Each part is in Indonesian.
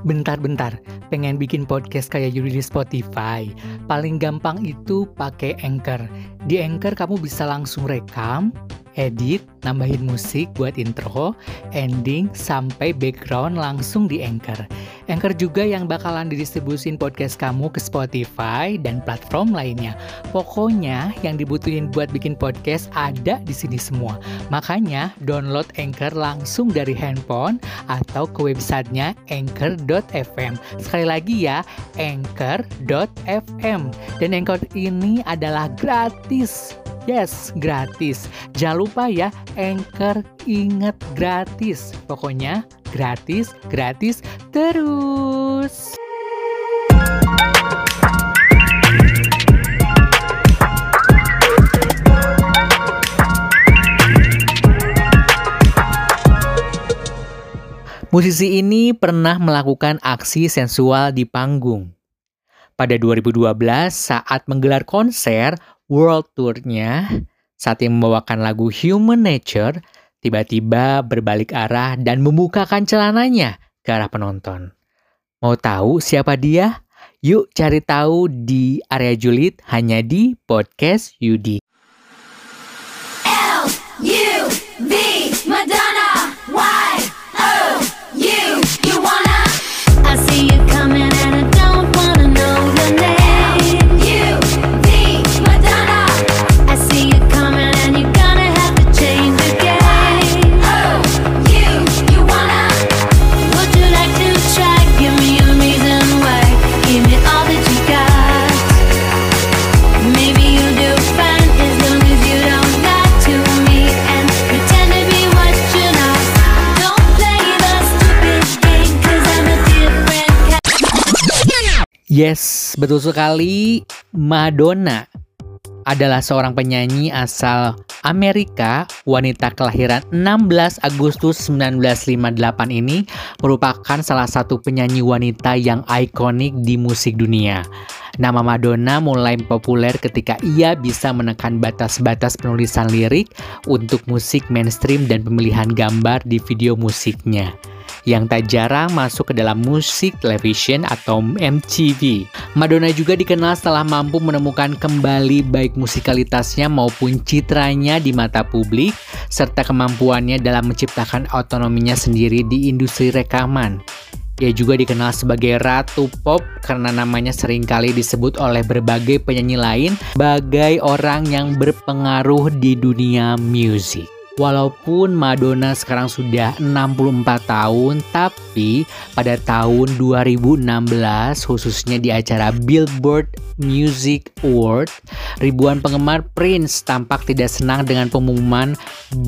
Bentar-bentar, pengen bikin podcast kayak Yuri di Spotify. Paling gampang itu pakai Anchor. Di Anchor kamu bisa langsung rekam, edit, nambahin musik buat intro, ending, sampai background langsung di Anchor. Anchor juga yang bakalan didistribusin podcast kamu ke Spotify dan platform lainnya. Pokoknya yang dibutuhin buat bikin podcast ada di sini semua. Makanya download Anchor langsung dari handphone atau ke websitenya anchor.fm. Sekali lagi ya, anchor.fm. Dan Anchor ini adalah gratis. Yes, gratis. Jangan lupa ya, Anchor inget gratis. Pokoknya gratis, gratis terus. Musisi ini pernah melakukan aksi sensual di panggung. Pada 2012 saat menggelar konser world tour-nya, saat ia membawakan lagu Human Nature, tiba-tiba berbalik arah dan membukakan celananya ke arah penonton. Mau tahu siapa dia? Yuk cari tahu di area julid hanya di podcast Yudi. Yes, betul sekali. Madonna adalah seorang penyanyi asal Amerika, wanita kelahiran 16 Agustus 1958 ini merupakan salah satu penyanyi wanita yang ikonik di musik dunia. Nama Madonna mulai populer ketika ia bisa menekan batas-batas penulisan lirik untuk musik mainstream dan pemilihan gambar di video musiknya yang tak jarang masuk ke dalam musik television atau MTV. Madonna juga dikenal setelah mampu menemukan kembali baik musikalitasnya maupun citranya di mata publik, serta kemampuannya dalam menciptakan otonominya sendiri di industri rekaman. Ia juga dikenal sebagai Ratu Pop karena namanya sering kali disebut oleh berbagai penyanyi lain sebagai orang yang berpengaruh di dunia musik. Walaupun Madonna sekarang sudah 64 tahun, tapi pada tahun 2016 khususnya di acara Billboard Music Award, ribuan penggemar Prince tampak tidak senang dengan pengumuman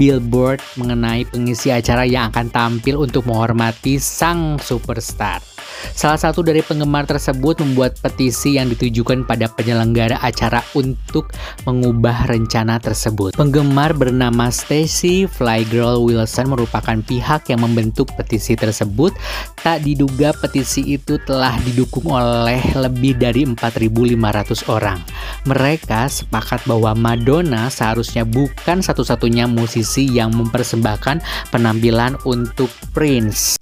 Billboard mengenai pengisi acara yang akan tampil untuk menghormati sang superstar. Salah satu dari penggemar tersebut membuat petisi yang ditujukan pada penyelenggara acara untuk mengubah rencana tersebut. Penggemar bernama Stacy Flygirl Wilson merupakan pihak yang membentuk petisi tersebut. Tak diduga petisi itu telah didukung oleh lebih dari 4.500 orang. Mereka sepakat bahwa Madonna seharusnya bukan satu-satunya musisi yang mempersembahkan penampilan untuk Prince.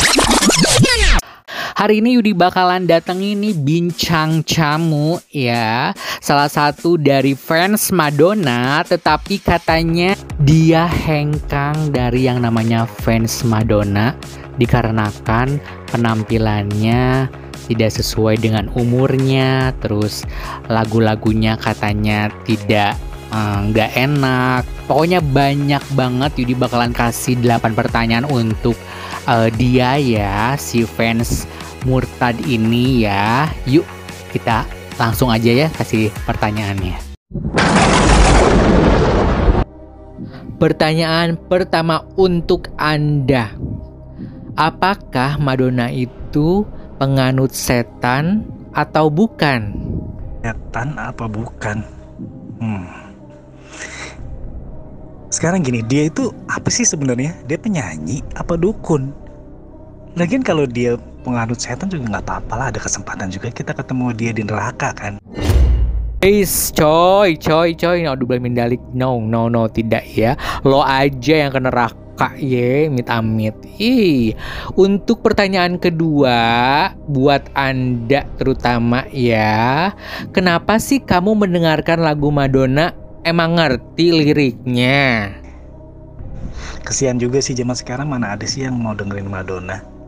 Hari ini Yudi bakalan datang ini bincang camu ya. Salah satu dari fans Madonna Tetapi katanya dia hengkang dari yang namanya fans Madonna Dikarenakan penampilannya tidak sesuai dengan umurnya Terus lagu-lagunya katanya tidak eh, nggak enak. Pokoknya banyak banget Yudi bakalan kasih 8 pertanyaan untuk eh, dia ya Si fans murtad ini ya. Yuk kita langsung aja ya kasih pertanyaannya. Pertanyaan pertama untuk Anda. Apakah Madonna itu penganut setan atau bukan? setan apa bukan? Hmm. Sekarang gini, dia itu apa sih sebenarnya? Dia penyanyi apa dukun? Lagian kalau dia penganut setan juga nggak apa-apa lah, ada kesempatan juga kita ketemu dia di neraka kan? Guys, coy, coy, coy, no double mindalik, no, no, no, tidak ya. Lo aja yang ke neraka ye, amit-amit. Ih, untuk pertanyaan kedua buat Anda terutama ya, kenapa sih kamu mendengarkan lagu Madonna emang ngerti liriknya? Kesian juga sih zaman sekarang mana ada sih yang mau dengerin Madonna.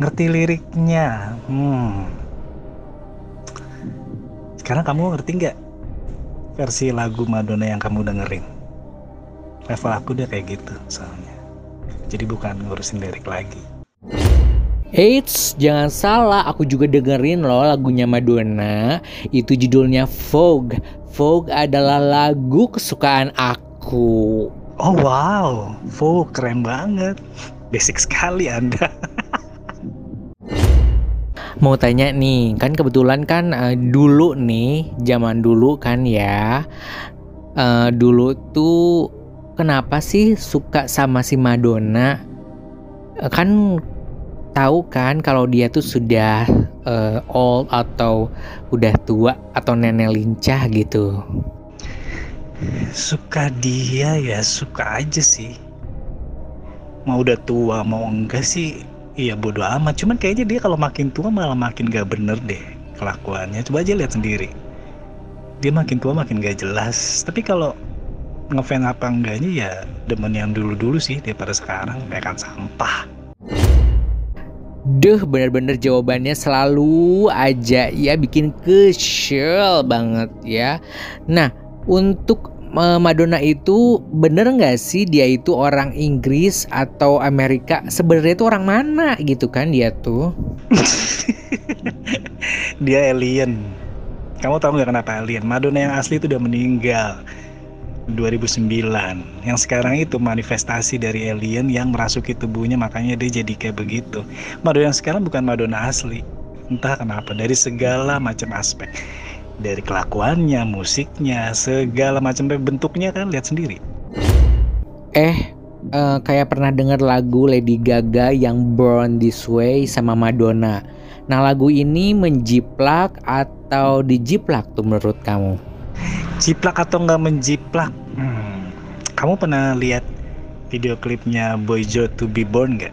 Ngerti liriknya. Hmm. Sekarang kamu ngerti nggak versi lagu Madonna yang kamu dengerin? Level aku udah kayak gitu soalnya. Jadi bukan ngurusin lirik lagi. Eits, jangan salah, aku juga dengerin loh lagunya Madonna. Itu judulnya Vogue. Vogue adalah lagu kesukaan aku. Oh wow, Vogue keren banget. Basic sekali Anda. Mau tanya nih, kan kebetulan kan eh, dulu nih, zaman dulu kan ya, eh, dulu tuh kenapa sih suka sama si Madonna? Eh, kan tahu kan kalau dia tuh sudah eh, old atau udah tua atau nenek lincah gitu. Suka dia ya suka aja sih. Mau udah tua mau enggak sih, iya bodo amat. Cuman kayaknya dia kalau makin tua malah makin gak bener deh kelakuannya. Coba aja lihat sendiri. Dia makin tua makin gak jelas. Tapi kalau ngefans apa enggaknya ya demen yang dulu-dulu sih daripada sekarang kayak kan sampah. Duh, bener-bener jawabannya selalu aja ya bikin kesel banget ya. Nah, untuk Madonna itu bener nggak sih dia itu orang Inggris atau Amerika? Sebenarnya itu orang mana gitu kan dia tuh? dia alien. Kamu tahu nggak kenapa alien? Madonna yang asli itu udah meninggal 2009. Yang sekarang itu manifestasi dari alien yang merasuki tubuhnya makanya dia jadi kayak begitu. Madonna yang sekarang bukan Madonna asli. Entah kenapa dari segala macam aspek. Dari kelakuannya, musiknya, segala macam bentuknya kan lihat sendiri. Eh, eh, kayak pernah denger lagu Lady Gaga yang Born This Way sama Madonna. Nah, lagu ini menjiplak atau dijiplak tuh menurut kamu? Jiplak atau nggak menjiplak? Hmm. Kamu pernah lihat video klipnya Boy Joe to be Born nggak?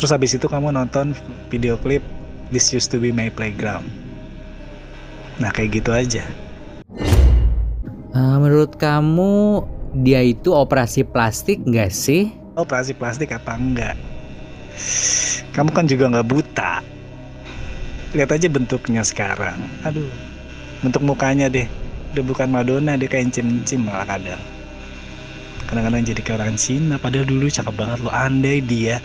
Terus habis itu kamu nonton video klip This Used to Be My Playground. Nah kayak gitu aja. Eh, menurut kamu dia itu operasi plastik nggak sih? Operasi plastik apa enggak? Kamu kan juga nggak buta. Lihat aja bentuknya sekarang. Aduh, bentuk mukanya deh. Udah bukan Madonna, dia kayak encim-encim malah kadang. Kadang-kadang jadi kayak orang Cina, padahal dulu cakep banget loh. Andai dia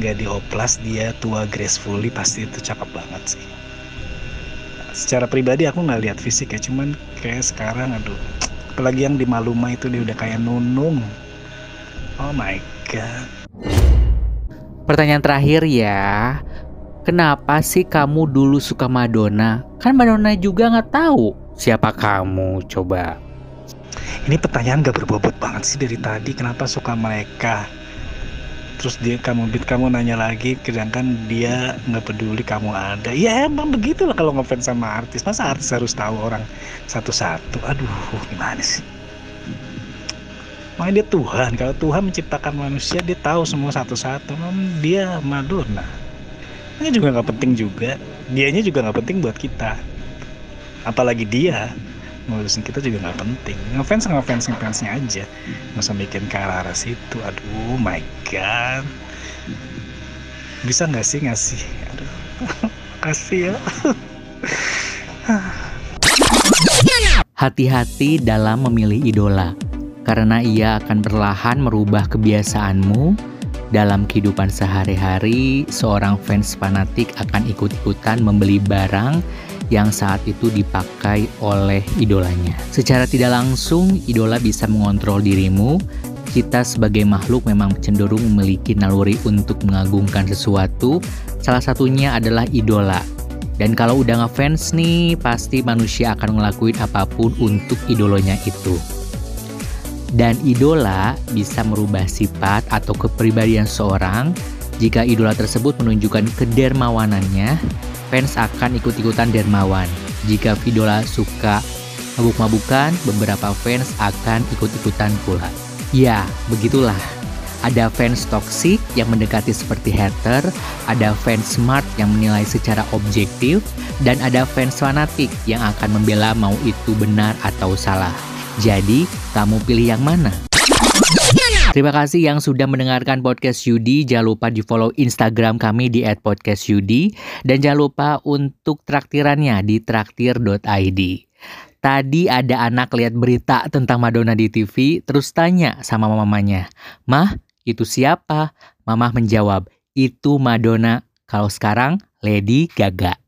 nggak dioplas, dia tua gracefully, pasti itu cakep banget sih. Secara pribadi aku nggak lihat fisik ya, cuman kayak sekarang aduh. Apalagi yang di Maluma itu dia udah kayak nunung. Oh my god. Pertanyaan terakhir ya, kenapa sih kamu dulu suka Madonna? Kan Madonna juga nggak tahu siapa kamu, coba. Ini pertanyaan gak berbobot banget sih dari tadi. Kenapa suka mereka? Terus dia kamu bit kamu nanya lagi, sedangkan dia nggak peduli kamu ada. Ya emang begitu lah kalau ngefans sama artis. Masa artis harus tahu orang satu-satu? Aduh, gimana sih? Makanya dia Tuhan. Kalau Tuhan menciptakan manusia, dia tahu semua satu-satu. Dia Madonna. Ini juga nggak penting juga. Dianya juga nggak penting buat kita. Apalagi dia ngurusin kita juga nggak penting. Ngefans ngefans ngefansnya aja. Nggak usah bikin ke arah situ. Aduh my god. Bisa nggak sih ngasih aduh kasih ya. Hati-hati dalam memilih idola, karena ia akan perlahan merubah kebiasaanmu. Dalam kehidupan sehari-hari, seorang fans fanatik akan ikut-ikutan membeli barang yang saat itu dipakai oleh idolanya. Secara tidak langsung, idola bisa mengontrol dirimu. Kita sebagai makhluk memang cenderung memiliki naluri untuk mengagungkan sesuatu. Salah satunya adalah idola. Dan kalau udah ngefans nih, pasti manusia akan ngelakuin apa pun untuk idolonya itu. Dan idola bisa merubah sifat atau kepribadian seorang. Jika idola tersebut menunjukkan kedermawanannya, fans akan ikut-ikutan dermawan. Jika idola suka mabuk-mabukan, beberapa fans akan ikut-ikutan pula. Ya, begitulah. Ada fans toxic yang mendekati seperti hater, ada fans smart yang menilai secara objektif, dan ada fans fanatik yang akan membela mau itu benar atau salah. Jadi, kamu pilih yang mana? Terima kasih yang sudah mendengarkan podcast Yudi. Jangan lupa di follow Instagram kami di @podcastyudi dan jangan lupa untuk traktirannya di traktir.id. Tadi ada anak lihat berita tentang Madonna di TV, terus tanya sama mamanya, "Mah, itu siapa?" Mamah menjawab, "Itu Madonna. Kalau sekarang Lady Gaga."